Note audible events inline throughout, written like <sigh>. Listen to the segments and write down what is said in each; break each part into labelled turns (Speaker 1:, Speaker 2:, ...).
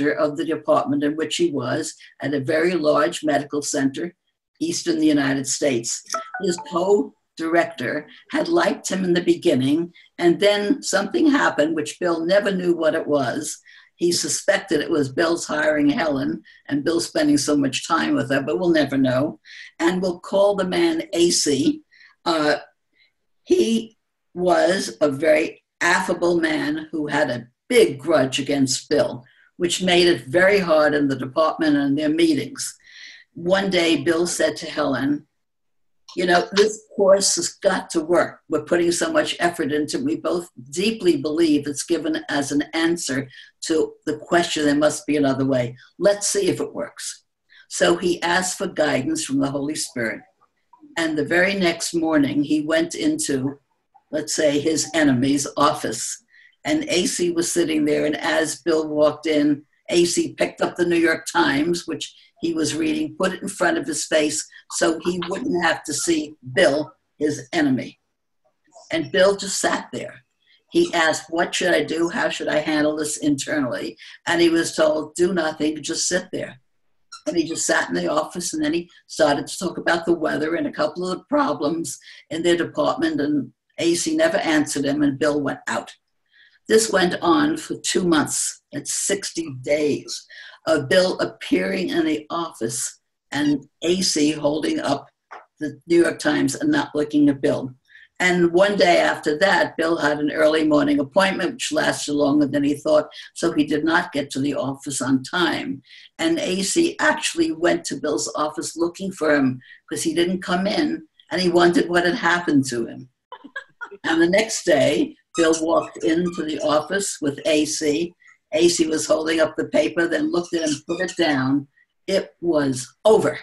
Speaker 1: of the department in which he was at a very large medical center east in the United States. His co director had liked him in the beginning, and then something happened which Bill never knew what it was. He suspected it was Bill's hiring Helen and Bill spending so much time with her, but we'll never know. And we'll call the man AC. Uh, he was a very affable man who had a big grudge against Bill, which made it very hard in the department and their meetings. One day, Bill said to Helen, you know, this course has got to work. We're putting so much effort into it. We both deeply believe it's given as an answer to the question there must be another way. Let's see if it works. So he asked for guidance from the Holy Spirit. And the very next morning, he went into, let's say, his enemy's office. And AC was sitting there. And as Bill walked in, AC picked up the New York Times, which he was reading, put it in front of his face so he wouldn't have to see Bill, his enemy. And Bill just sat there. He asked, What should I do? How should I handle this internally? And he was told, Do nothing, just sit there. And he just sat in the office and then he started to talk about the weather and a couple of the problems in their department. And AC never answered him, and Bill went out. This went on for two months. It's 60 mm. days of Bill appearing in the office and AC holding up the New York Times and not looking at Bill. And one day after that, Bill had an early morning appointment, which lasted longer than he thought, so he did not get to the office on time. And AC actually went to Bill's office looking for him because he didn't come in and he wondered what had happened to him. <laughs> and the next day, Bill walked into the office with AC AC was holding up the paper, then looked at him, put it down. It was over.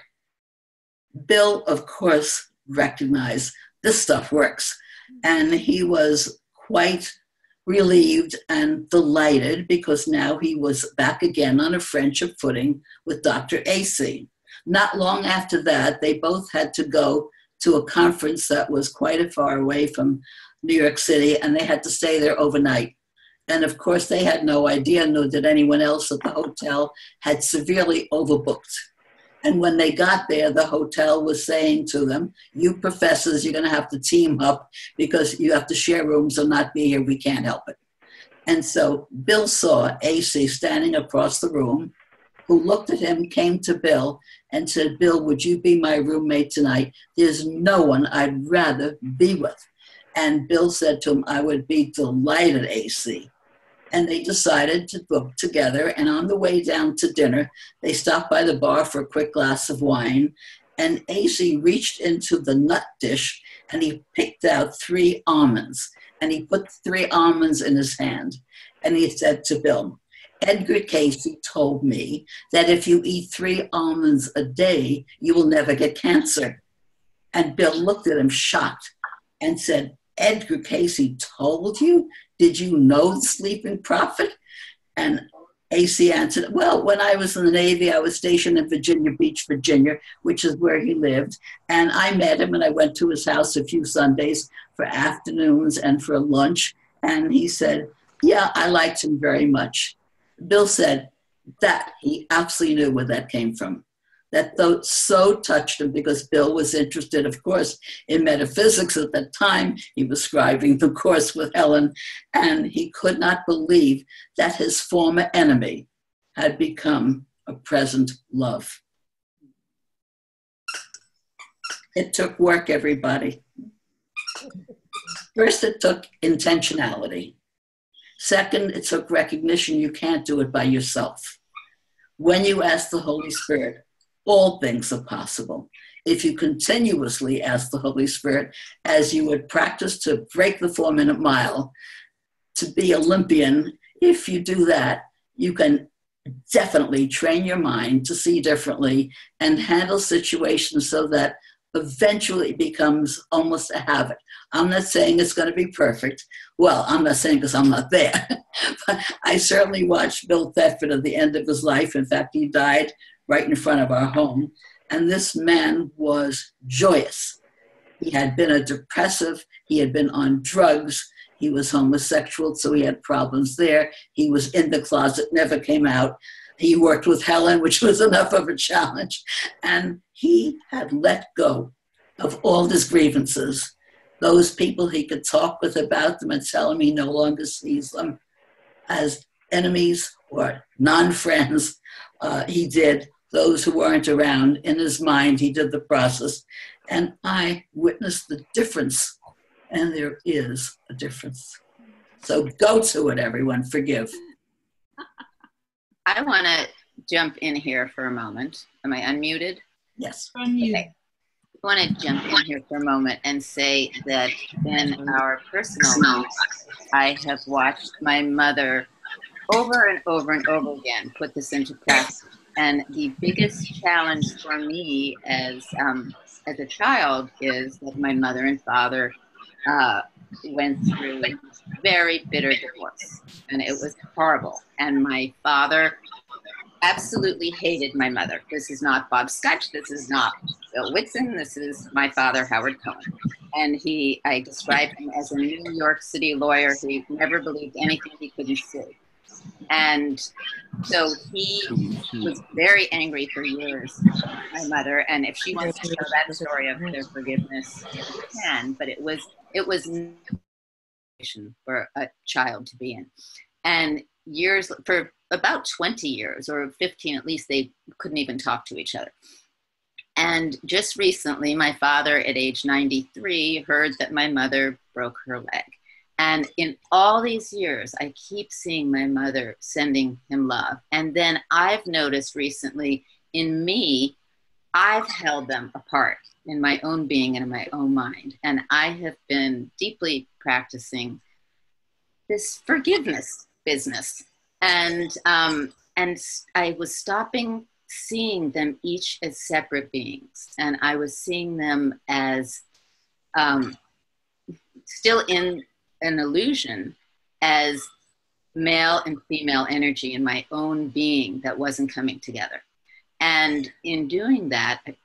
Speaker 1: Bill, of course, recognized this stuff works. And he was quite relieved and delighted because now he was back again on a friendship footing with Dr. AC. Not long after that, they both had to go to a conference that was quite a far away from New York City, and they had to stay there overnight. And of course, they had no idea, nor did anyone else at the hotel, had severely overbooked. And when they got there, the hotel was saying to them, You professors, you're going to have to team up because you have to share rooms or not be here. We can't help it. And so Bill saw AC standing across the room, who looked at him, came to Bill, and said, Bill, would you be my roommate tonight? There's no one I'd rather be with. And Bill said to him, I would be delighted, AC and they decided to book together. And on the way down to dinner, they stopped by the bar for a quick glass of wine. And AC reached into the nut dish and he picked out three almonds. And he put three almonds in his hand. And he said to Bill, Edgar Cayce told me that if you eat three almonds a day, you will never get cancer. And Bill looked at him shocked and said, Edgar Cayce told you? Did you know the sleeping prophet? And AC answered, Well, when I was in the Navy, I was stationed in Virginia Beach, Virginia, which is where he lived. And I met him and I went to his house a few Sundays for afternoons and for lunch. And he said, Yeah, I liked him very much. Bill said that he absolutely knew where that came from that so touched him because Bill was interested, of course, in metaphysics at that time. He was scribing the course with Helen, and he could not believe that his former enemy had become a present love. It took work, everybody. First, it took intentionality. Second, it took recognition you can't do it by yourself. When you ask the Holy Spirit, all things are possible. If you continuously ask the Holy Spirit, as you would practice to break the four minute mile, to be Olympian, if you do that, you can definitely train your mind to see differently and handle situations so that eventually it becomes almost a habit. I'm not saying it's going to be perfect. Well, I'm not saying because I'm not there. <laughs> but I certainly watched Bill Thetford at the end of his life. In fact, he died right in front of our home. And this man was joyous. He had been a depressive, he had been on drugs, he was homosexual, so he had problems there. He was in the closet, never came out. he worked with Helen, <laughs> which was enough of a challenge. And he had let go of all his grievances. Those people he could talk with about them and tell him he no longer sees them as enemies or non friends. Uh, he did those who weren't around. In his mind, he did the process. And I witnessed the difference. And there is a difference. So go to it, everyone. Forgive. <laughs>
Speaker 2: I want to jump in here for a moment. Am I unmuted?
Speaker 1: Yes.
Speaker 2: Unmuted. Okay. I want to jump in here for a moment and say that in our personal lives, I have watched my mother over and over and over again put this into practice. And the biggest challenge for me as um, as a child is that my mother and father uh, went through very bitter divorce, and it was horrible. And my father absolutely hated my mother. This is not Bob Skutch. This is not Bill Whitson. This is my father, Howard Cohen. And he, I describe him as a New York City lawyer who never believed anything he couldn't see. And so he was very angry for years, my mother. And if she wants to tell that story of their forgiveness, she can. But it was it was for a child to be in. And years for about 20 years or 15 at least, they couldn't even talk to each other. And just recently, my father at age 93 heard that my mother broke her leg. And in all these years, I keep seeing my mother sending him love. And then I've noticed recently in me, I've held them apart in my own being and in my own mind. And I have been deeply practicing this forgiveness business. And, um, and I was stopping seeing them each as separate beings. And I was seeing them as um, still in an illusion as male and female energy in my own being that wasn't coming together. And in doing that, I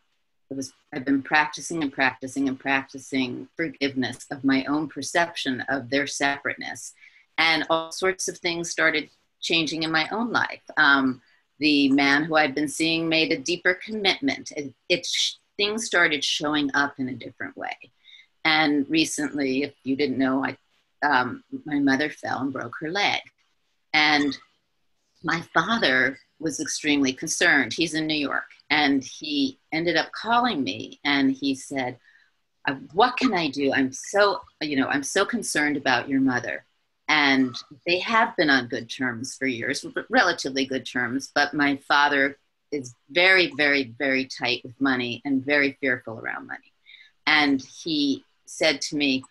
Speaker 2: was I've been practicing and practicing and practicing forgiveness of my own perception of their separateness, and all sorts of things started changing in my own life. Um, the man who I've been seeing made a deeper commitment. It, it things started showing up in a different way. And recently, if you didn't know, I um, my mother fell and broke her leg. And my father was extremely concerned. He's in New York. And he ended up calling me and he said, uh, What can I do? I'm so, you know, I'm so concerned about your mother. And they have been on good terms for years, relatively good terms. But my father is very, very, very tight with money and very fearful around money. And he said to me,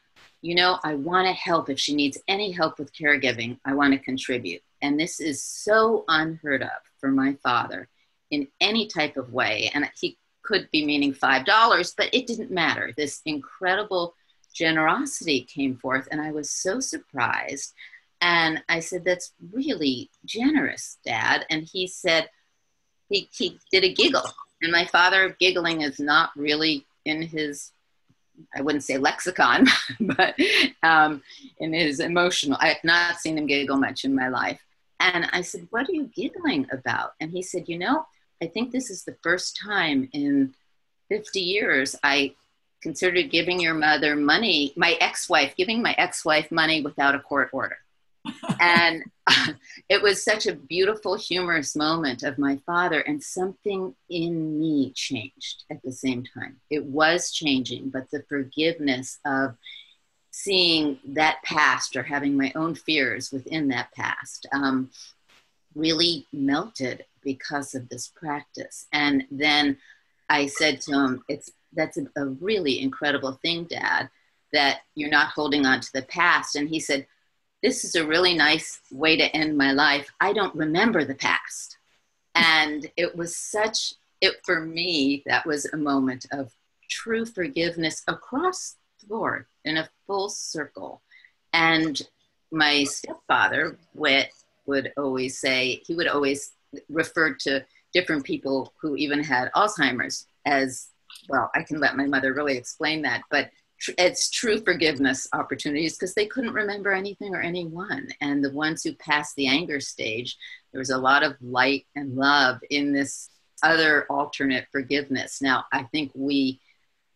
Speaker 2: you know, I want to help. If she needs any help with caregiving, I want to contribute. And this is so unheard of for my father in any type of way. And he could be meaning $5, but it didn't matter. This incredible generosity came forth, and I was so surprised. And I said, That's really generous, Dad. And he said, He, he did a giggle. And my father giggling is not really in his I wouldn't say lexicon, <laughs> but um, in his emotional, I have not seen him giggle much in my life. And I said, What are you giggling about? And he said, You know, I think this is the first time in 50 years I considered giving your mother money, my ex wife, giving my ex wife money without a court order and <laughs> it was such a beautiful, humorous moment of my father, and something in me changed at the same time. It was changing, but the forgiveness of seeing that past or having my own fears within that past um, really melted because of this practice. And then I said to him, "It's that's a, a really incredible thing, Dad." That you're not holding on to the past. And he said, this is a really nice way to end my life. I don't remember the past. And it was such, it for me, that was a moment of true forgiveness across the board in a full circle. And my stepfather, Whit, would always say, he would always refer to different people who even had Alzheimer's as well. I can let my mother really explain that, but it's true forgiveness opportunities because they couldn't remember anything or anyone. And the ones who passed the anger stage there was a lot of light and love in this other alternate forgiveness. Now i think we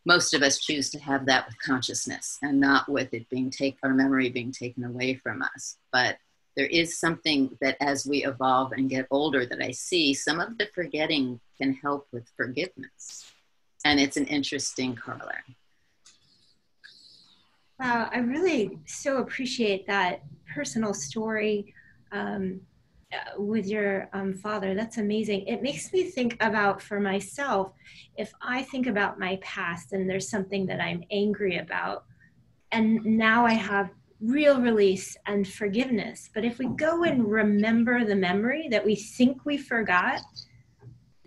Speaker 2: most of us choose to have that with consciousness and not with it being taken our memory being taken away from us. But there is something that as we evolve and get older that i see some of the forgetting can help with forgiveness. And it's an interesting corollary
Speaker 3: Wow, I really so appreciate that personal story um, uh, with your um, father. That's amazing. It makes me think about for myself if I think about my past and there's something that I'm angry about, and now I have real release and forgiveness. But if we go and remember the memory that we think we forgot,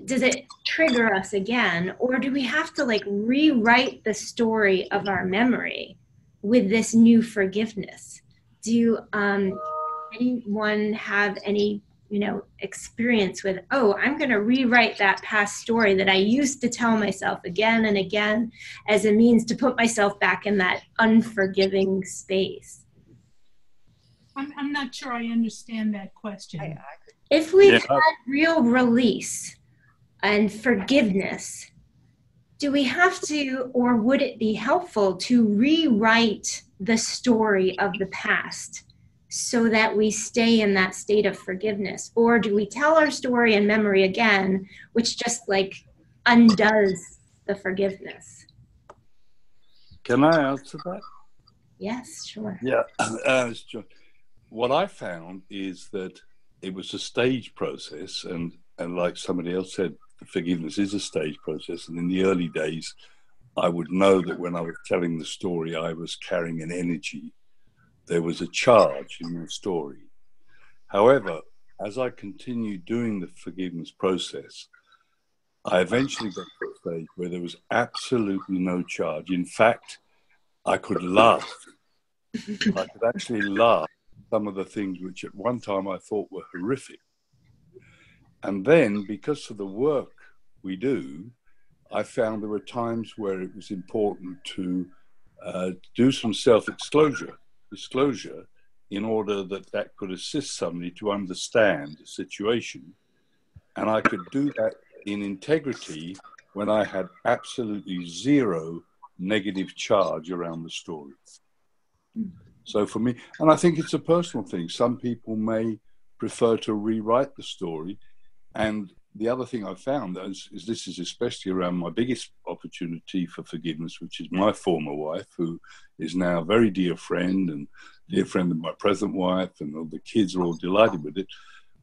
Speaker 3: does it trigger us again? Or do we have to like rewrite the story of our memory? With this new forgiveness? Do um, anyone have any you know experience with oh i'm going to rewrite that past story that i used to tell myself again and again as a means to put myself back in that unforgiving space
Speaker 4: i'm, I'm not sure i understand that question
Speaker 3: if we yeah. had real release and forgiveness do we have to, or would it be helpful to rewrite the story of the past so that we stay in that state of forgiveness? Or do we tell our story in memory again, which just like undoes the forgiveness?
Speaker 5: Can I answer that?
Speaker 3: Yes, sure.
Speaker 5: Yeah, <clears throat> uh, what I found is that it was a stage process, and and like somebody else said, forgiveness is a stage process. And in the early days, I would know that when I was telling the story, I was carrying an energy. There was a charge in the story. However, as I continued doing the forgiveness process, I eventually got to a stage where there was absolutely no charge. In fact, I could laugh. I could actually laugh some of the things which at one time I thought were horrific. And then, because of the work we do, I found there were times where it was important to uh, do some self-disclosure, disclosure, in order that that could assist somebody to understand the situation. And I could do that in integrity when I had absolutely zero negative charge around the story. So for me, and I think it's a personal thing. Some people may prefer to rewrite the story and the other thing I found is, is, this is especially around my biggest opportunity for forgiveness, which is my former wife, who is now a very dear friend and dear friend of my present wife, and all the kids are all delighted with it.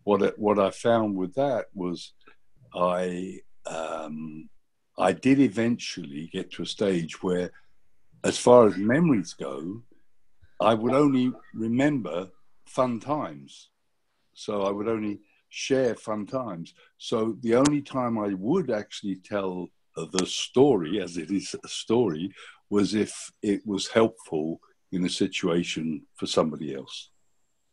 Speaker 5: What what I found with that was, I um, I did eventually get to a stage where, as far as memories go, I would only remember fun times. So I would only share fun times. So the only time I would actually tell the story, as it is a story, was if it was helpful in a situation for somebody else.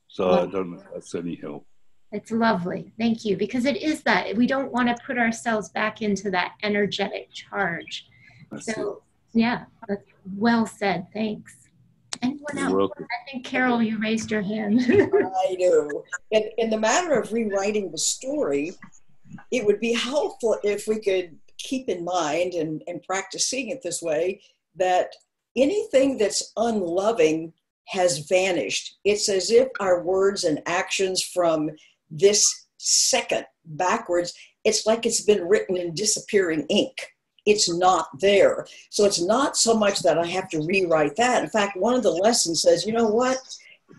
Speaker 5: So well, I don't know if that's any help.
Speaker 3: It's lovely. Thank you. Because it is that. We don't want to put ourselves back into that energetic charge. That's so, it. yeah, that's well said. Thanks. Anyone else? Welcome. I think Carol, you raised your hand. <laughs>
Speaker 6: I do. In, in the matter of rewriting the story, it would be helpful if we could keep in mind and, and practice seeing it this way that anything that's unloving has vanished. It's as if our words and actions from this second backwards, it's like it's been written in disappearing ink it's not there. So it's not so much that I have to rewrite that. In fact, one of the lessons says, you know what?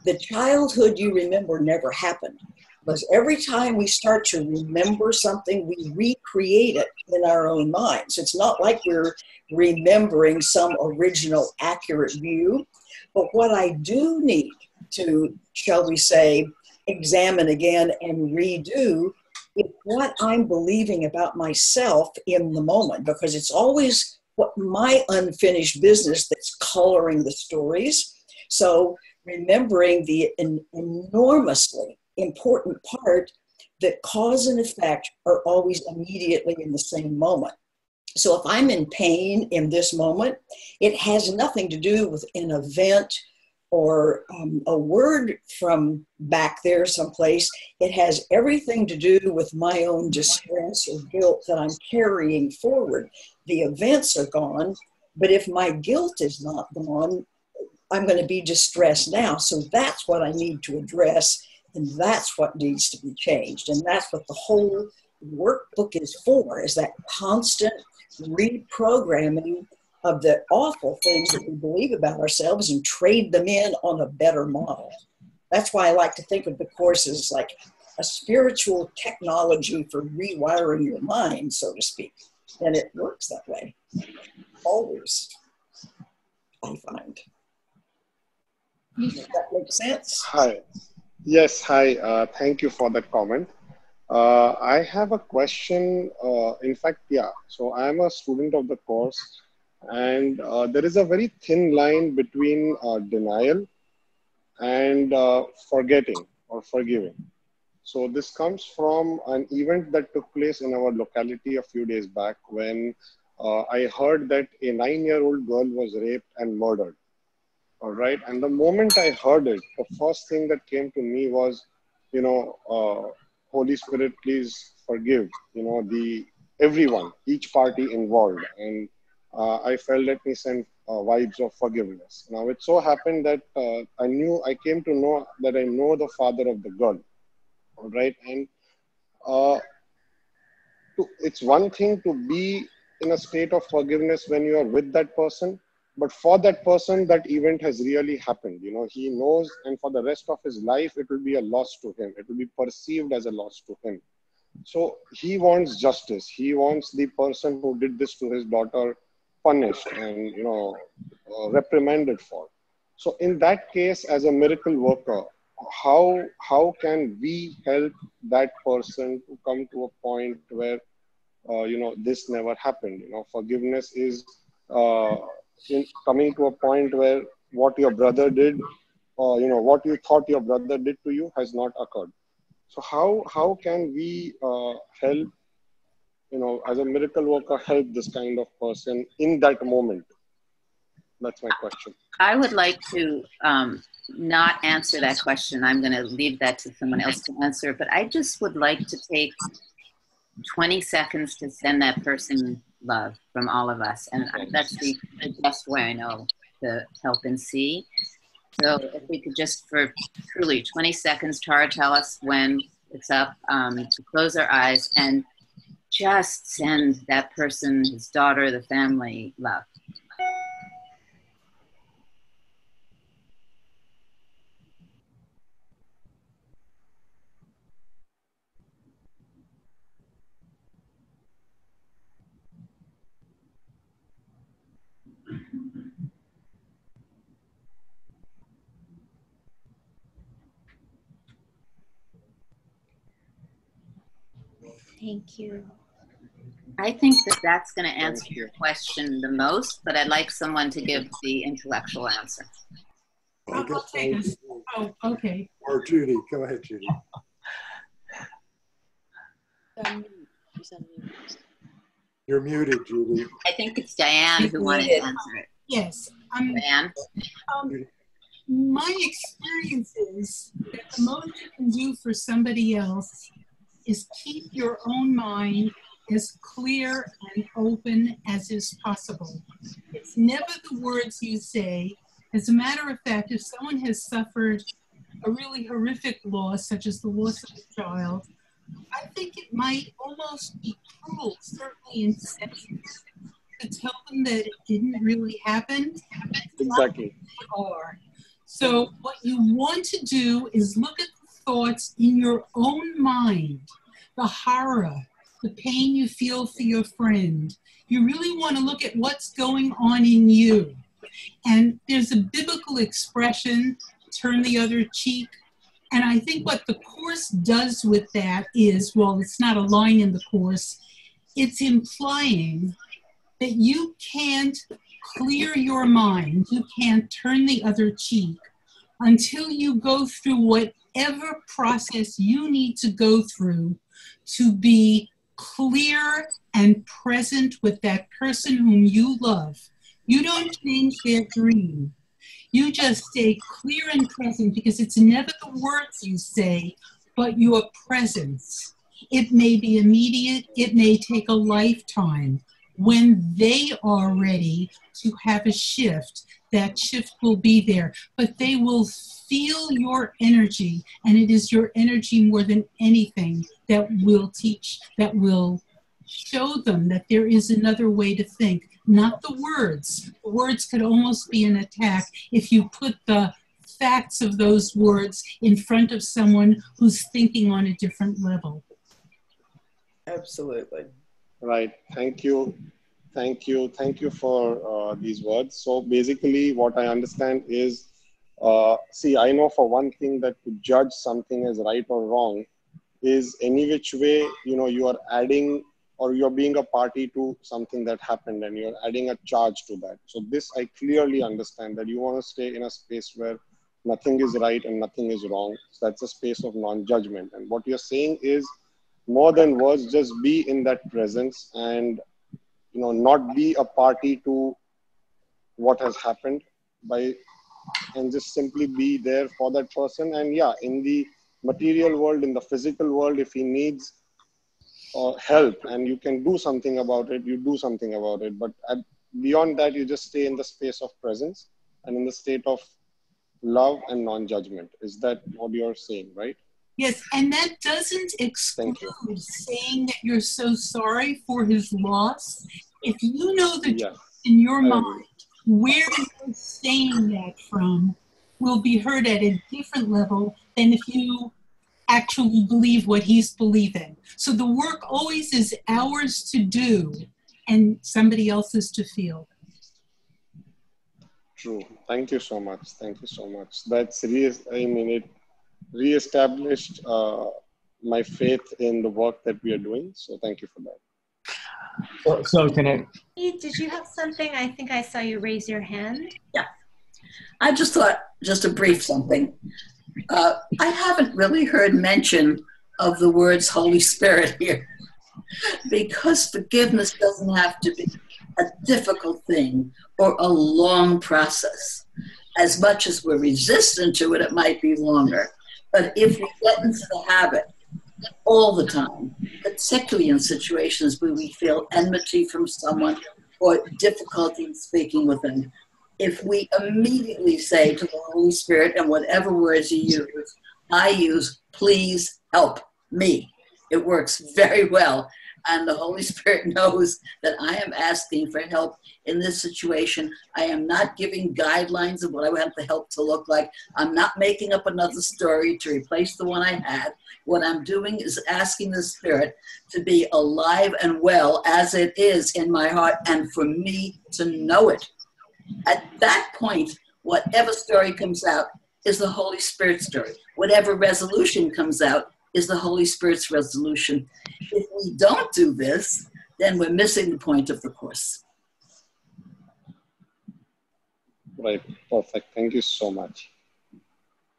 Speaker 6: The childhood you remember never happened. Because every time we start to remember something, we recreate it in our own minds. It's not like we're remembering some original accurate view. But what I do need to, shall we say, examine again and redo it's what I'm believing about myself in the moment because it's always what my unfinished business that's coloring the stories. So remembering the en- enormously important part that cause and effect are always immediately in the same moment. So if I'm in pain in this moment, it has nothing to do with an event or um, a word from back there someplace. It has everything to do with my own distress or guilt that I'm carrying forward. The events are gone, but if my guilt is not gone, I'm going to be distressed now. So that's what I need to address, and that's what needs to be changed. And that's what the whole workbook is for, is that constant reprogramming of the awful things that we believe about ourselves and trade them in on a better model. That's why I like to think of the course as like a spiritual technology for rewiring your mind, so to speak. And it works that way. Always, I find. Does that make sense?
Speaker 7: Hi. Yes, hi. Uh, thank you for that comment. Uh, I have a question. Uh, in fact, yeah. So I am a student of the course, and uh, there is a very thin line between uh, denial and uh, forgetting or forgiving. So this comes from an event that took place in our locality a few days back when uh, I heard that a nine-year-old girl was raped and murdered. All right, and the moment I heard it, the first thing that came to me was, you know Holy Spirit, please forgive, you know, the everyone, each party involved. And uh, I felt let me send uh, vibes of forgiveness. Now it so happened that uh, I knew, I came to know that I know the father of the girl. All right. And uh, to, it's one thing to be in a state of forgiveness when you are with that person but for that person that event has really happened you know he knows and for the rest of his life it will be a loss to him it will be perceived as a loss to him so he wants justice he wants the person who did this to his daughter punished and you know uh, reprimanded for. So in that case as a miracle worker how how can we help that person to come to a point where uh, you know this never happened? You know forgiveness is uh, in coming to a point where what your brother did or you know what you thought your brother did to you has not occurred. So how how can we uh, help you know as a miracle worker help this kind of person in that moment that's my question
Speaker 2: i would like to um, not answer that question i'm going to leave that to someone else to answer but i just would like to take 20 seconds to send that person love from all of us. And that's the, the best way I know to help and see. So if we could just for truly 20 seconds, Tara, tell us when it's up um, to close our eyes and just send that person, his daughter, the family, love.
Speaker 3: Thank you.
Speaker 2: I think that that's going to answer your question the most, but I'd like someone to give the intellectual answer.
Speaker 4: I'll, I'll take this. Oh, okay.
Speaker 8: Or Judy. Go ahead, Judy. You're muted, Judy.
Speaker 2: I think it's Diane who wanted to answer it.
Speaker 4: Yes. Um,
Speaker 2: Diane?
Speaker 4: Um, my experience is that the most you can do for somebody else is keep your own mind as clear and open as is possible. It's never the words you say. As a matter of fact, if someone has suffered a really horrific loss, such as the loss of a child, I think it might almost be cruel, certainly in to tell them that it didn't really happen.
Speaker 7: Exactly.
Speaker 4: So what you want to do is look at thoughts in your own mind, the horror, the pain you feel for your friend. You really want to look at what's going on in you. And there's a biblical expression, turn the other cheek. And I think what the Course does with that is, well, it's not a line in the Course, it's implying that you can't clear your mind, you can't turn the other cheek until you go through what whatever process you need to go through to be clear and present with that person whom you love. You don't change their dream. You just stay clear and present because it's never the words you say, but your presence. It may be immediate, it may take a lifetime. When they are ready to have a shift, that shift will be there, but they will feel your energy, and it is your energy more than anything that will teach, that will show them that there is another way to think, not the words. Words could almost be an attack if you put the facts of those words in front of someone who's thinking on a different level.
Speaker 6: Absolutely.
Speaker 7: Right. Thank you. Thank you. Thank you for uh, these words. So basically, what I understand is uh, see, I know for one thing that to judge something as right or wrong is any which way, you know, you are adding or you're being a party to something that happened and you're adding a charge to that. So this I clearly understand that you want to stay in a space where nothing is right and nothing is wrong. So that's a space of non-judgment. And what you're saying is more than words, just be in that presence and you know not be a party to what has happened by and just simply be there for that person. And yeah, in the material world, in the physical world, if he needs uh, help and you can do something about it, you do something about it. But at, beyond that, you just stay in the space of presence and in the state of love and non judgment. Is that what you're saying, right?
Speaker 4: Yes, and that doesn't exclude saying that you're so sorry for his loss. If you know the yes, in your mind where you're saying that from will be heard at a different level than if you actually believe what he's believing. So the work always is ours to do and somebody else's to feel.
Speaker 7: True. Thank you so much. Thank you so much. That's re- I mean, it reestablished uh, my faith in the work that we are doing. So thank you for that.
Speaker 9: So, so can I?
Speaker 3: Did you have something? I think I saw you raise your hand.
Speaker 1: Yeah. I just thought, just a brief something. Uh, I haven't really heard mention of the words Holy Spirit here because forgiveness doesn't have to be a difficult thing or a long process. As much as we're resistant to it, it might be longer. But if we get into the habit all the time, particularly in situations where we feel enmity from someone or difficulty in speaking with them, if we immediately say to the Holy Spirit and whatever words you use, I use, please help me. It works very well. And the Holy <laughs> Spirit knows that I am asking for help in this situation. I am not giving guidelines of what I want the help to look like. I'm not making up another story to replace the one I had. What I'm doing is asking the Spirit to be alive and well as it is in my heart and for me to know it. At that point, whatever story comes out is the Holy Spirit story. Whatever resolution comes out is the Holy Spirit's resolution. If we don't do this, then we're missing the point of the course.
Speaker 7: Right, perfect. Thank you so much.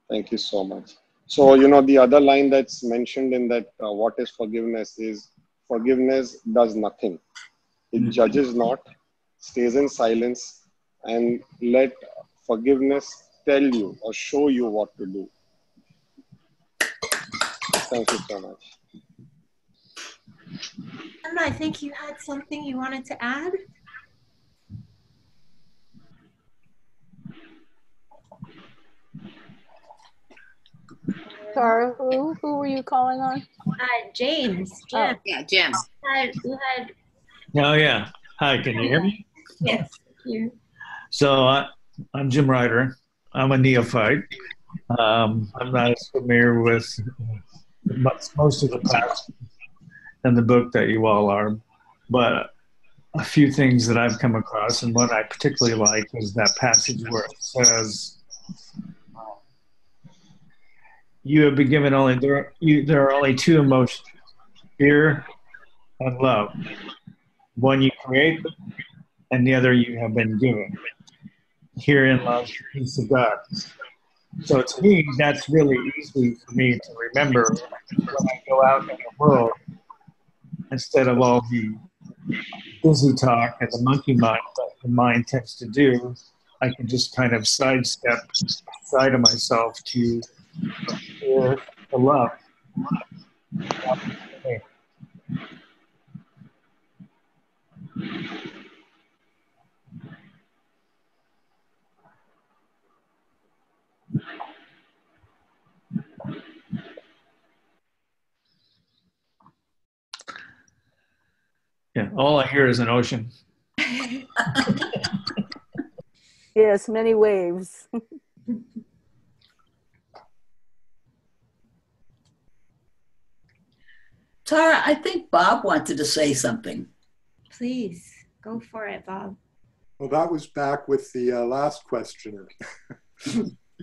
Speaker 7: Thank you so much. So, you know, the other line that's mentioned in that, uh, what is forgiveness, is forgiveness does nothing. It mm-hmm. judges not, stays in silence, and let forgiveness tell you or show you what to do. Thank you so much.
Speaker 3: Emma, I think you had something you wanted to add.
Speaker 10: Sorry, who who were you calling on?
Speaker 3: Uh, James.
Speaker 2: Jim. Oh, yeah, Jim.
Speaker 3: Had, you had.
Speaker 9: Oh yeah. Hi, can you hear me?
Speaker 3: Yes. You.
Speaker 9: So I, I'm Jim Ryder. I'm a neophyte. Um, I'm not as familiar with most of the past in the book that you all are, but a few things that I've come across, and one I particularly like is that passage where it says, um, "You have been given only there. You, there are only two emotions: fear and love. One you create, and the other you have been given." herein lies love, peace of God. So to me, that's really easy for me to remember when I go out in the world instead of all the busy talk and the monkey mind that the mind tends to do, I can just kind of sidestep side of myself to hear the love. Yeah, all I hear is an ocean. <laughs>
Speaker 10: yes, many waves. <laughs>
Speaker 1: Tara, I think Bob wanted to say something.
Speaker 3: Please go for it, Bob.
Speaker 8: Well, that was back with the uh, last questioner. <laughs>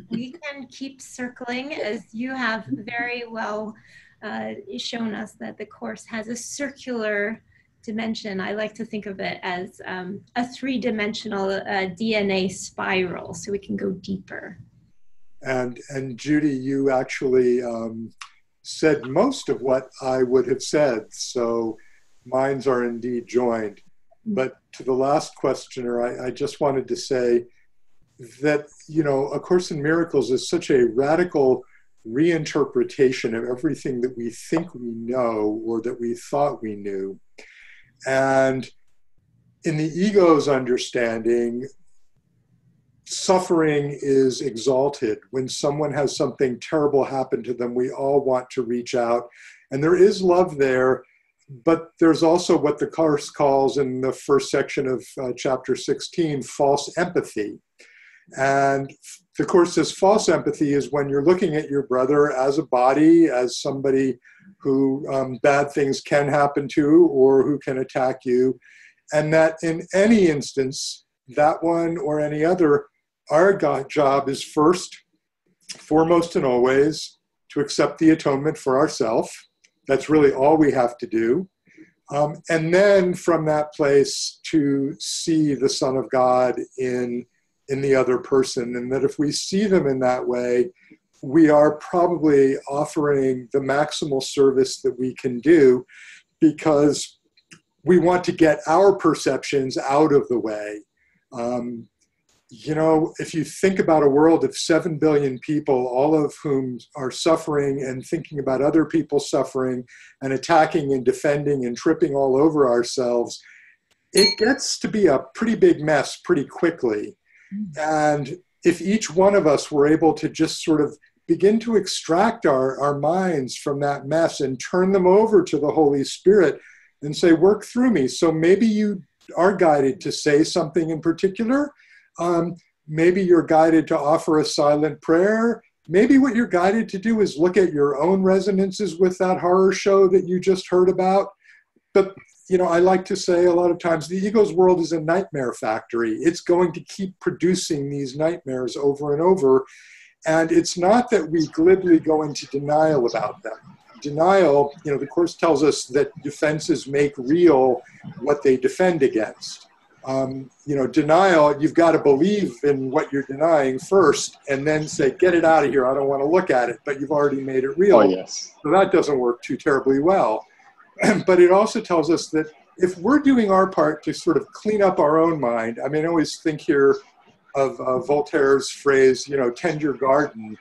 Speaker 3: we can keep circling as you have very well uh, shown us that the course has a circular dimension. I like to think of it as um, a three dimensional uh, DNA spiral so we can go deeper.
Speaker 8: And, and Judy, you actually um, said most of what I would have said. So minds are indeed joined. But to the last questioner, I, I just wanted to say that, you know, A Course in Miracles is such a radical reinterpretation of everything that we think we know or that we thought we knew. And in the ego's understanding, suffering is exalted. When someone has something terrible happen to them, we all want to reach out. And there is love there, but there's also what the Course calls in the first section of uh, chapter 16 false empathy. And the Course this false empathy is when you're looking at your brother as a body, as somebody who um, bad things can happen to or who can attack you. And that in any instance, that one or any other, our job is first, foremost, and always to accept the atonement for ourselves. That's really all we have to do. Um, and then from that place to see the Son of God in, in the other person. And that if we see them in that way, we are probably offering the maximal service that we can do because we want to get our perceptions out of the way. Um, you know, if you think about a world of 7 billion people, all of whom are suffering and thinking about other people suffering and attacking and defending and tripping all over ourselves, it gets to be a pretty big mess pretty quickly. And if each one of us were able to just sort of begin to extract our, our minds from that mess and turn them over to the Holy Spirit and say, Work through me. So maybe you are guided to say something in particular um, maybe you're guided to offer a silent prayer. Maybe what you're guided to do is look at your own resonances with that horror show that you just heard about. But, you know, I like to say a lot of times the ego's world is a nightmare factory. It's going to keep producing these nightmares over and over. And it's not that we glibly go into denial about them. Denial, you know, the Course tells us that defenses make real what they defend against um, you know, denial, you've got to believe in what you're denying first and then say, get it out of here. I don't want to look at it, but you've already made it real.
Speaker 7: Oh, yes.
Speaker 8: So that doesn't work too terribly well. <clears throat> but it also tells us that if we're doing our part to sort of clean up our own mind, I mean, I always think here of uh, Voltaire's phrase, you know, tend your garden.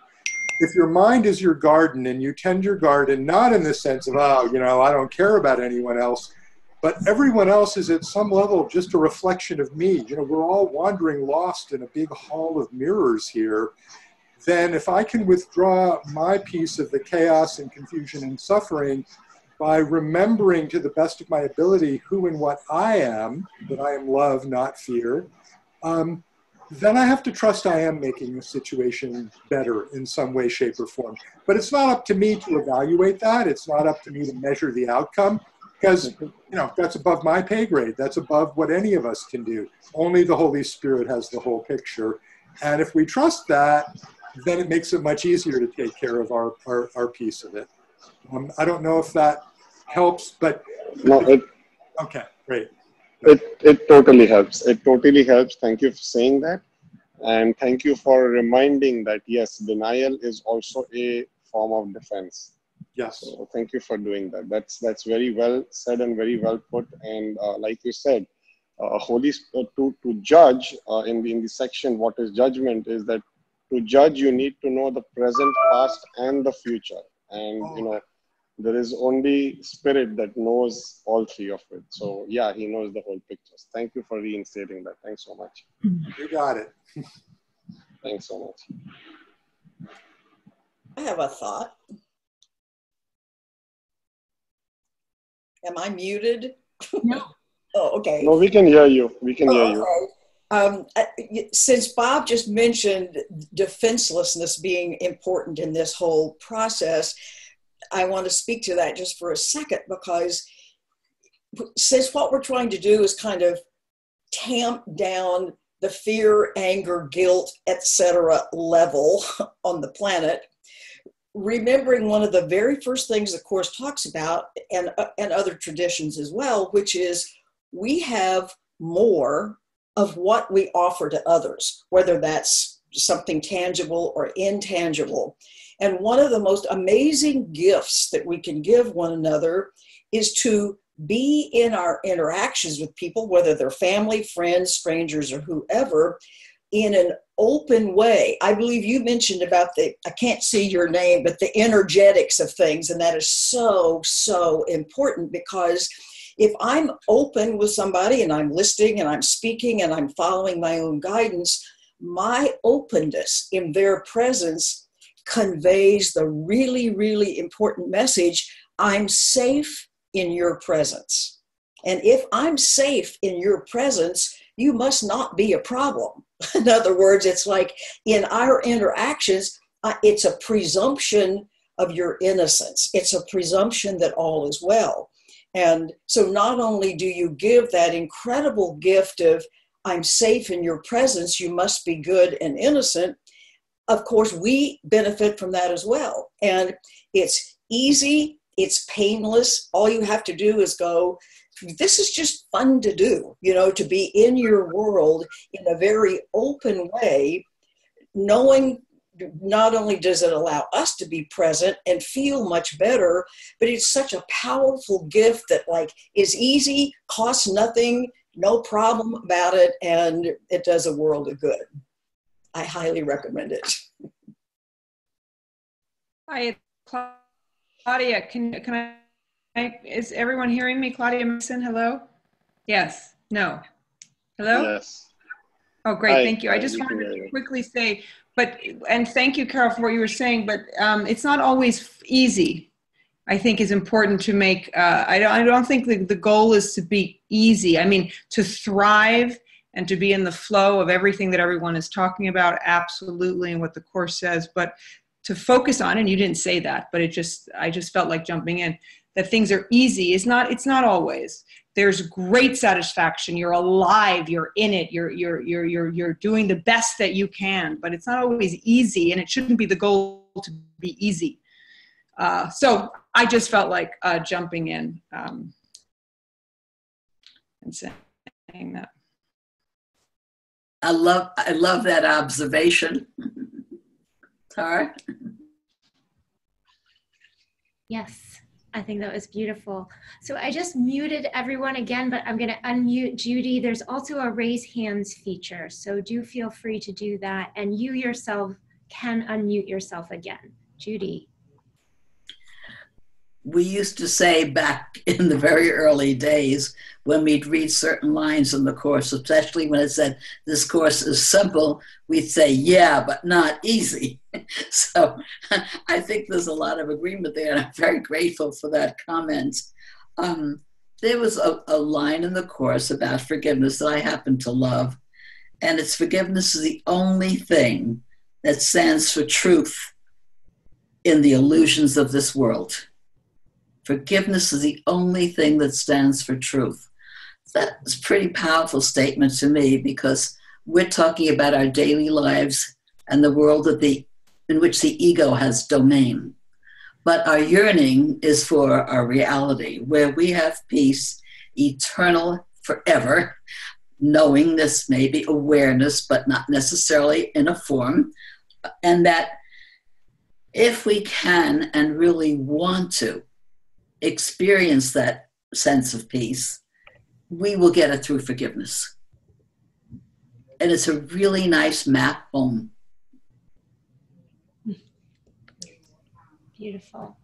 Speaker 8: If your mind is your garden and you tend your garden, not in the sense of, oh, you know, I don't care about anyone else, but everyone else is at some level just a reflection of me. You know, we're all wandering lost in a big hall of mirrors here. Then, if I can withdraw my piece of the chaos and confusion and suffering by remembering to the best of my ability who and what I am, that I am love, not fear, um, then I have to trust I am making the situation better in some way, shape, or form. But it's not up to me to evaluate that. It's not up to me to measure the outcome because you know that's above my pay grade that's above what any of us can do only the holy spirit has the whole picture and if we trust that then it makes it much easier to take care of our our, our piece of it um, i don't know if that helps but
Speaker 7: no it
Speaker 8: okay great.
Speaker 7: it it totally helps. It totally helps. Thank you for saying that. And thank you for reminding that yes denial is also a form of defense.
Speaker 8: Yes.
Speaker 7: So thank you for doing that. That's that's very well said and very well put. And uh, like you said, uh, Holy uh, to to judge uh, in the in the section what is judgment is that to judge you need to know the present, past, and the future, and you know there is only spirit that knows all three of it. So yeah, he knows the whole pictures. Thank you for reinstating that. Thanks so much.
Speaker 8: You got it.
Speaker 7: Thanks so much.
Speaker 6: I have a thought. Am I muted?
Speaker 4: No. <laughs>
Speaker 6: Oh, okay.
Speaker 7: No, we can hear you. We can hear you.
Speaker 6: Oh, okay. Um, since Bob just mentioned defenselessness being important in this whole process, I want to speak to that just for a second because since what we're trying to do is kind of tamp down the fear, anger, guilt, etc. level <laughs> on the planet, remembering one of the very first things the course talks about and uh, and other traditions as well, which is we have more of what we offer to others, whether that's something tangible or intangible. And one of the most amazing gifts that we can give one another is to be in our interactions with people, whether they're family, friends, strangers, or whoever, in an open way. I believe you mentioned about the, I can't see your name, but the energetics of things. And that is so, so important because if I'm open with somebody and I'm listening and I'm speaking and I'm following my own guidance, my openness in their presence conveys the really, really important message I'm safe in your presence. And if I'm safe in your presence, you must not be a problem. <laughs> In other words, it's like in our interactions, uh, it's a presumption of your innocence, it's a presumption that all is well. And so, not only do you give that incredible gift of, I'm safe in your presence, you must be good and innocent, of course, we benefit from that as well. And it's easy, it's painless. All you have to do is go, this is just fun to do, you know, to be in your world in a very open way, knowing not only does it allow us to be present and feel much better, but it's such a powerful gift that like is easy, costs nothing, no problem about it, and it does a world of good. I highly recommend it.
Speaker 11: Hi, Claudia. Can can I? Is everyone hearing me? Claudia Mason. Hello. Yes. No. Hello.
Speaker 7: Yes.
Speaker 11: Oh, great.
Speaker 7: Hi,
Speaker 11: Thank you. I just
Speaker 7: we
Speaker 11: wanted to quickly say, but and thank you, Carol, for what you were saying. But um, it's not always easy. I think is important to make. Uh, I don't. I don't think the, the goal is to be easy. I mean, to thrive and to be in the flow of everything that everyone is talking about, absolutely, and what the course says. But to focus on, and you didn't say that, but it just. I just felt like jumping in. That things are easy is not. It's not always. There's great satisfaction. You're alive. You're in it. You're you're you're you're you're doing the best that you can. But it's not always easy, and it shouldn't be the goal to be easy. Uh, so I just felt like uh, jumping in um, and saying that.
Speaker 1: I love I love that observation. Tara?
Speaker 3: Yes, I think that was beautiful. So I just muted everyone again, but I'm going to unmute Judy. There's also a raise hands feature, so do feel free to do that. And you yourself can unmute yourself again. Judy.
Speaker 1: We used to say back <laughs> in the very early days when we'd read certain lines in the course, especially when it said, This course is simple, we'd say, Yeah, but not easy. <laughs> so <laughs> I think there's a lot of agreement there, and I'm very grateful for that comment. Um, there was a, a line in the course about forgiveness that I happen to love, and it's forgiveness is the only thing that stands for truth in the illusions of this world. Forgiveness is the only thing that stands for truth. That's a pretty powerful statement to me because we're talking about our daily lives and the world the, in which the ego has domain. But our yearning is for our reality, where we have peace, eternal, forever, knowingness, maybe awareness, but not necessarily in a form. And that if we can and really want to, experience that sense of peace, we will get it through forgiveness. And it's a really nice map home.
Speaker 3: Beautiful.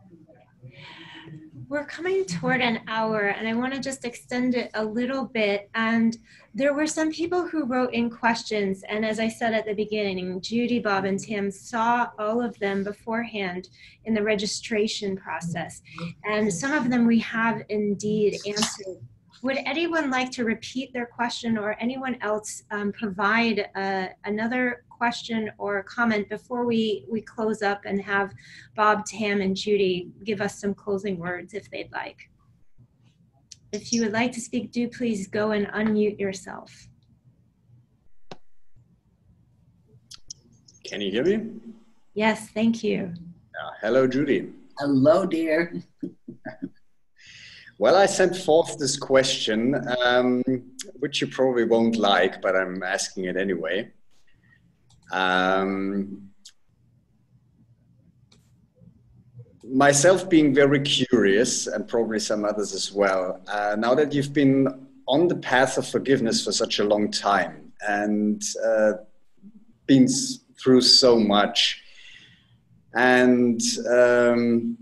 Speaker 3: We're coming toward an hour, and I want to just extend it a little bit. And there were some people who wrote in questions. And as I said at the beginning, Judy, Bob, and Tam saw all of them beforehand in the registration process. And some of them we have indeed answered. Would anyone like to repeat their question or anyone else um, provide uh, another question or comment before we, we close up and have Bob, Tam, and Judy give us some closing words if they'd like? If you would like to speak, do please go and unmute yourself.
Speaker 12: Can you hear me?
Speaker 3: Yes, thank you.
Speaker 12: Uh, hello, Judy.
Speaker 1: Hello, dear. <laughs>
Speaker 12: well, I sent forth this question, um, which you probably won't like, but I'm asking it anyway. Um, myself being very curious, and probably some others as well, uh, now that you've been on the path of forgiveness for such a long time and uh, been through so much, and um,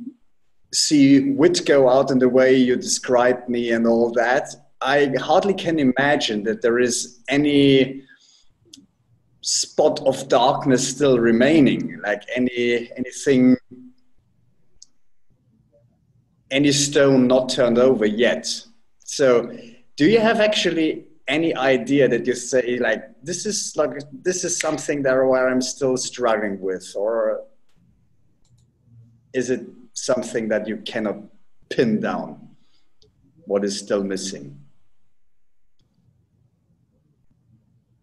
Speaker 12: see wit go out in the way you described me and all that, I hardly can imagine that there is any spot of darkness still remaining like any anything any stone not turned over yet. So do you have actually any idea that you say like this is like this is something that where i'm still struggling with or is it something that you cannot pin down? What is still missing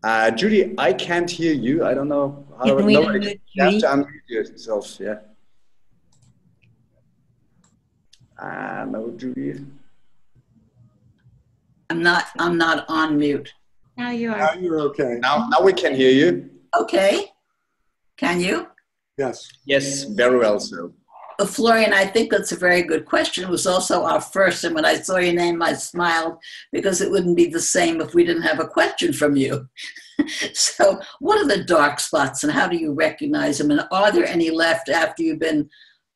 Speaker 12: Uh, Judy, I can't hear you. I don't know how.
Speaker 13: Can we
Speaker 12: nobody, you have to unmute yourself. Yeah. Uh, no, Judy.
Speaker 1: I'm not. I'm not on mute.
Speaker 3: Now you are.
Speaker 8: Now you're okay.
Speaker 12: Now, now we can hear you.
Speaker 1: Okay. Can you?
Speaker 8: Yes.
Speaker 12: Yes, very well. So.
Speaker 1: Uh, Florian, I think that's a very good question. It was also our first, and when I saw your name, I smiled because it wouldn't be the same if we didn't have a question from you. <laughs> so, what are the dark spots, and how do you recognize them? And are there any left after you've been,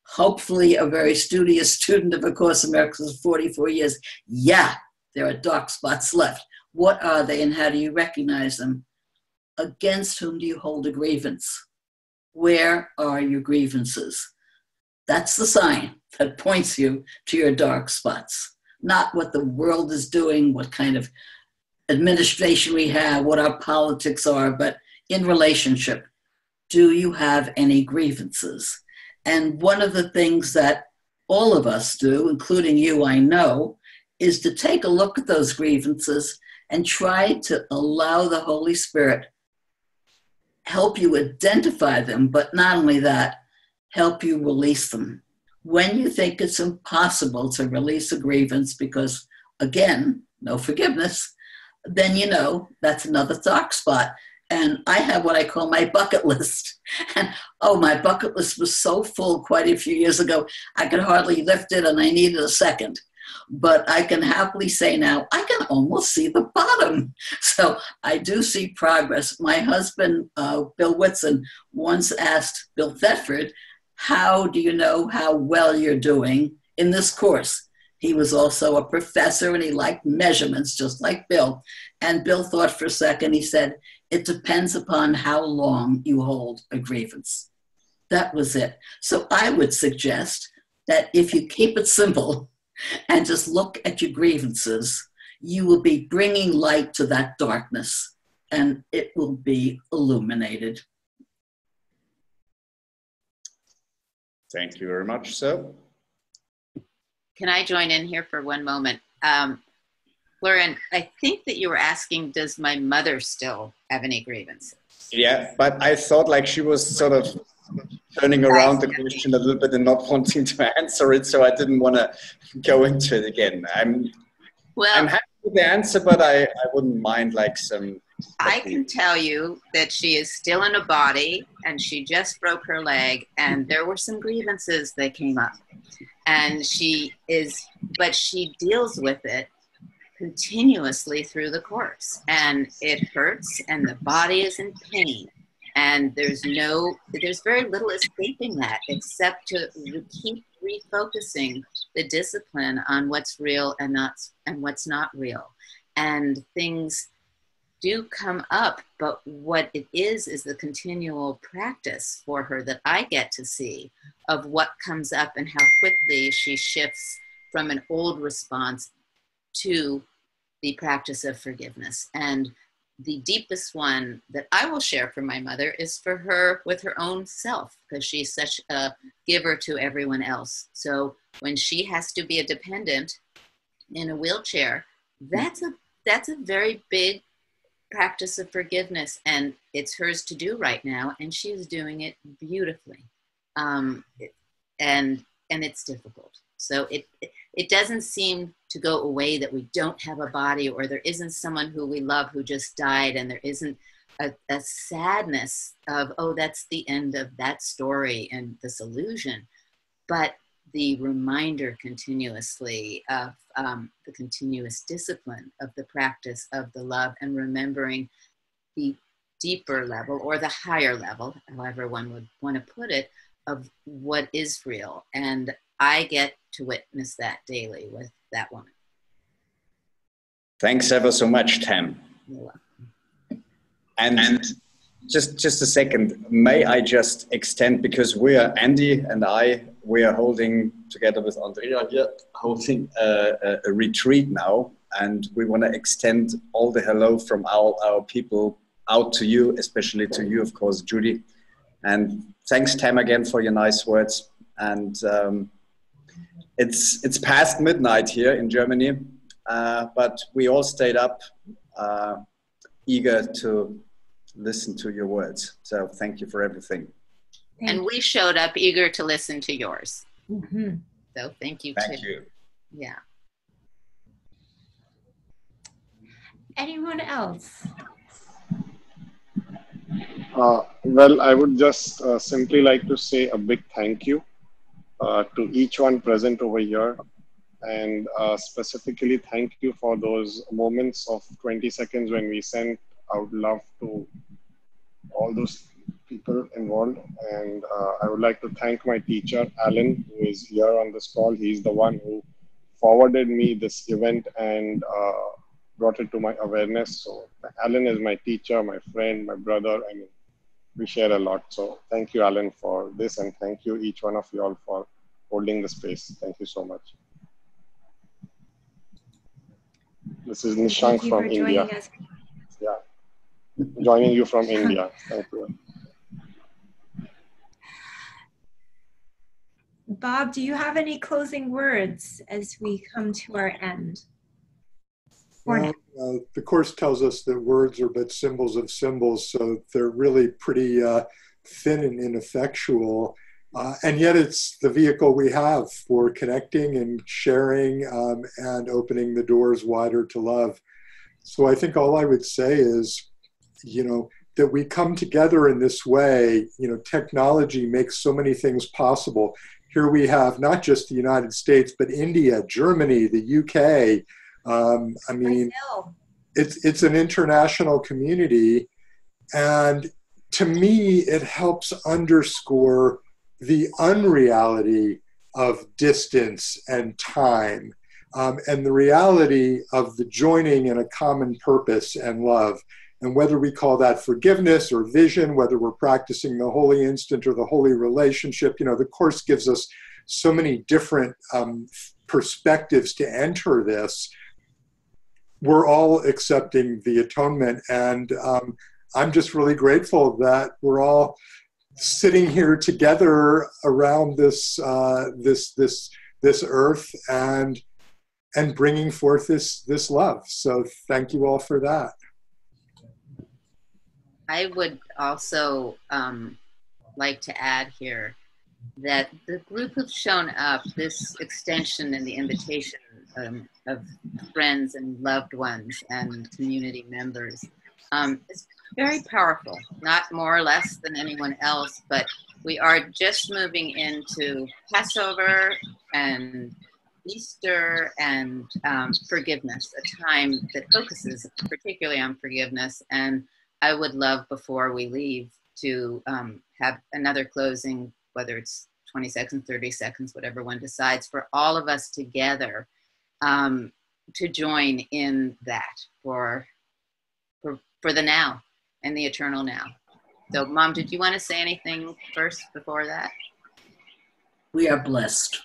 Speaker 1: hopefully, a very studious <laughs> student of A Course in Miracles for 44 years? Yeah, there are dark spots left. What are they, and how do you recognize them? Against whom do you hold a grievance? Where are your grievances? That's the sign that points you to your dark spots, not what the world is doing, what kind of administration we have, what our politics are, but in relationship, do you have any grievances? And one of the things that all of us do, including you, I know, is to take a look at those grievances and try to allow the Holy Spirit help you identify them, but not only that, help you release them. When you think it's impossible to release a grievance because, again, no forgiveness, then you know that's another dark spot. And I have what I call my bucket list. <laughs> And oh, my bucket list was so full quite a few years ago, I could hardly lift it and I needed a second. But I can happily say now, I can almost see the bottom. <laughs> So I do see progress. My husband, uh, Bill Whitson, once asked Bill Thetford, how do you know how well you're doing in this course? He was also a professor and he liked measurements, just like Bill. And Bill thought for a second, he said, It depends upon how long you hold a grievance. That was it. So I would suggest that if you keep it simple <laughs> and just look at your grievances, you will be bringing light to that darkness and it will be illuminated.
Speaker 12: Thank you very much, sir.
Speaker 2: Can I join in here for one moment? Um, Lauren, I think that you were asking, does my mother still have any grievances?
Speaker 12: Yeah, but I thought like she was sort of turning around the question a little bit and not <laughs> wanting to answer it, so I didn't want to go into it again. I'm
Speaker 2: well,
Speaker 12: I'm happy with the answer, but I, I wouldn't mind like some.
Speaker 2: I can tell you that she is still in a body and she just broke her leg, and there were some grievances that came up. And she is, but she deals with it continuously through the course and it hurts and the body is in pain and there's no there's very little escaping that except to keep refocusing the discipline on what's real and not and what's not real and things do come up but what it is is the continual practice for her that i get to see of what comes up and how quickly she shifts from an old response to the practice of forgiveness. And the deepest one that I will share for my mother is for her with her own self, because she's such a giver to everyone else. So when she has to be a dependent in a wheelchair, that's a that's a very big practice of forgiveness, and it's hers to do right now, and she is doing it beautifully. Um, and and it's difficult. So it it doesn't seem to go away that we don't have a body or there isn't someone who we love who just died and there isn't a, a sadness of oh that's the end of that story and this illusion but the reminder continuously of um, the continuous discipline of the practice of the love and remembering the deeper level or the higher level, however one would want to put it, of what is real. And I get to witness that daily with that woman.
Speaker 12: Thanks ever so much, Tam. And, and just just a second, may I just extend because we are Andy and I we are holding together with Andrea here holding a, a, a retreat now, and we want to extend all the hello from all our people out to you, especially to you, of course, Judy. And thanks, Tam, again for your nice words. And um, it's it's past midnight here in Germany, uh, but we all stayed up, uh, eager to listen to your words. So thank you for everything.
Speaker 2: And we showed up eager to listen to yours.
Speaker 3: Mm-hmm.
Speaker 2: So thank you.
Speaker 12: Thank
Speaker 2: too.
Speaker 12: you.
Speaker 2: Yeah.
Speaker 3: Anyone else?
Speaker 7: Uh, well, I would just uh, simply like to say a big thank you uh, to each one present over here. And uh, specifically, thank you for those moments of 20 seconds when we sent out love to all those people involved. And uh, I would like to thank my teacher, Alan, who is here on this call. He's the one who forwarded me this event and uh, brought it to my awareness. So, Alan is my teacher, my friend, my brother. I mean, we share a lot. So thank you, Alan, for this, and thank you each one of you all for holding the space. Thank you so much. This is Nishank from India. Yeah, joining you from India. Thank you.
Speaker 3: Bob, do you have any closing words as we come to our end?
Speaker 8: Well, uh, the Course tells us that words are but symbols of symbols, so they're really pretty uh, thin and ineffectual. Uh, and yet, it's the vehicle we have for connecting and sharing um, and opening the doors wider to love. So, I think all I would say is, you know, that we come together in this way. You know, technology makes so many things possible. Here we have not just the United States, but India, Germany, the UK. Um, I mean, it's it's an international community. And to me it helps underscore the unreality of distance and time um, and the reality of the joining in a common purpose and love and whether we call that forgiveness or vision whether we're practicing the holy instant or the holy relationship you know the course gives us so many different um, perspectives to enter this. We're all accepting the atonement and um, i'm just really grateful that we're all sitting here together around this uh, this this this earth and and bringing forth this this love. So thank you all for that
Speaker 2: I would also um, like to add here that the group who've shown up, this extension and the invitation um, of friends and loved ones and community members um, is very powerful, not more or less than anyone else, but we are just moving into Passover and Easter and um, forgiveness, a time that focuses particularly on forgiveness. And I would love before we leave to um, have another closing, whether it's 20 seconds, 30 seconds, whatever one decides, for all of us together um, to join in that for, for, for the now and the eternal now. So, Mom, did you want to say anything first before that?
Speaker 1: We are blessed.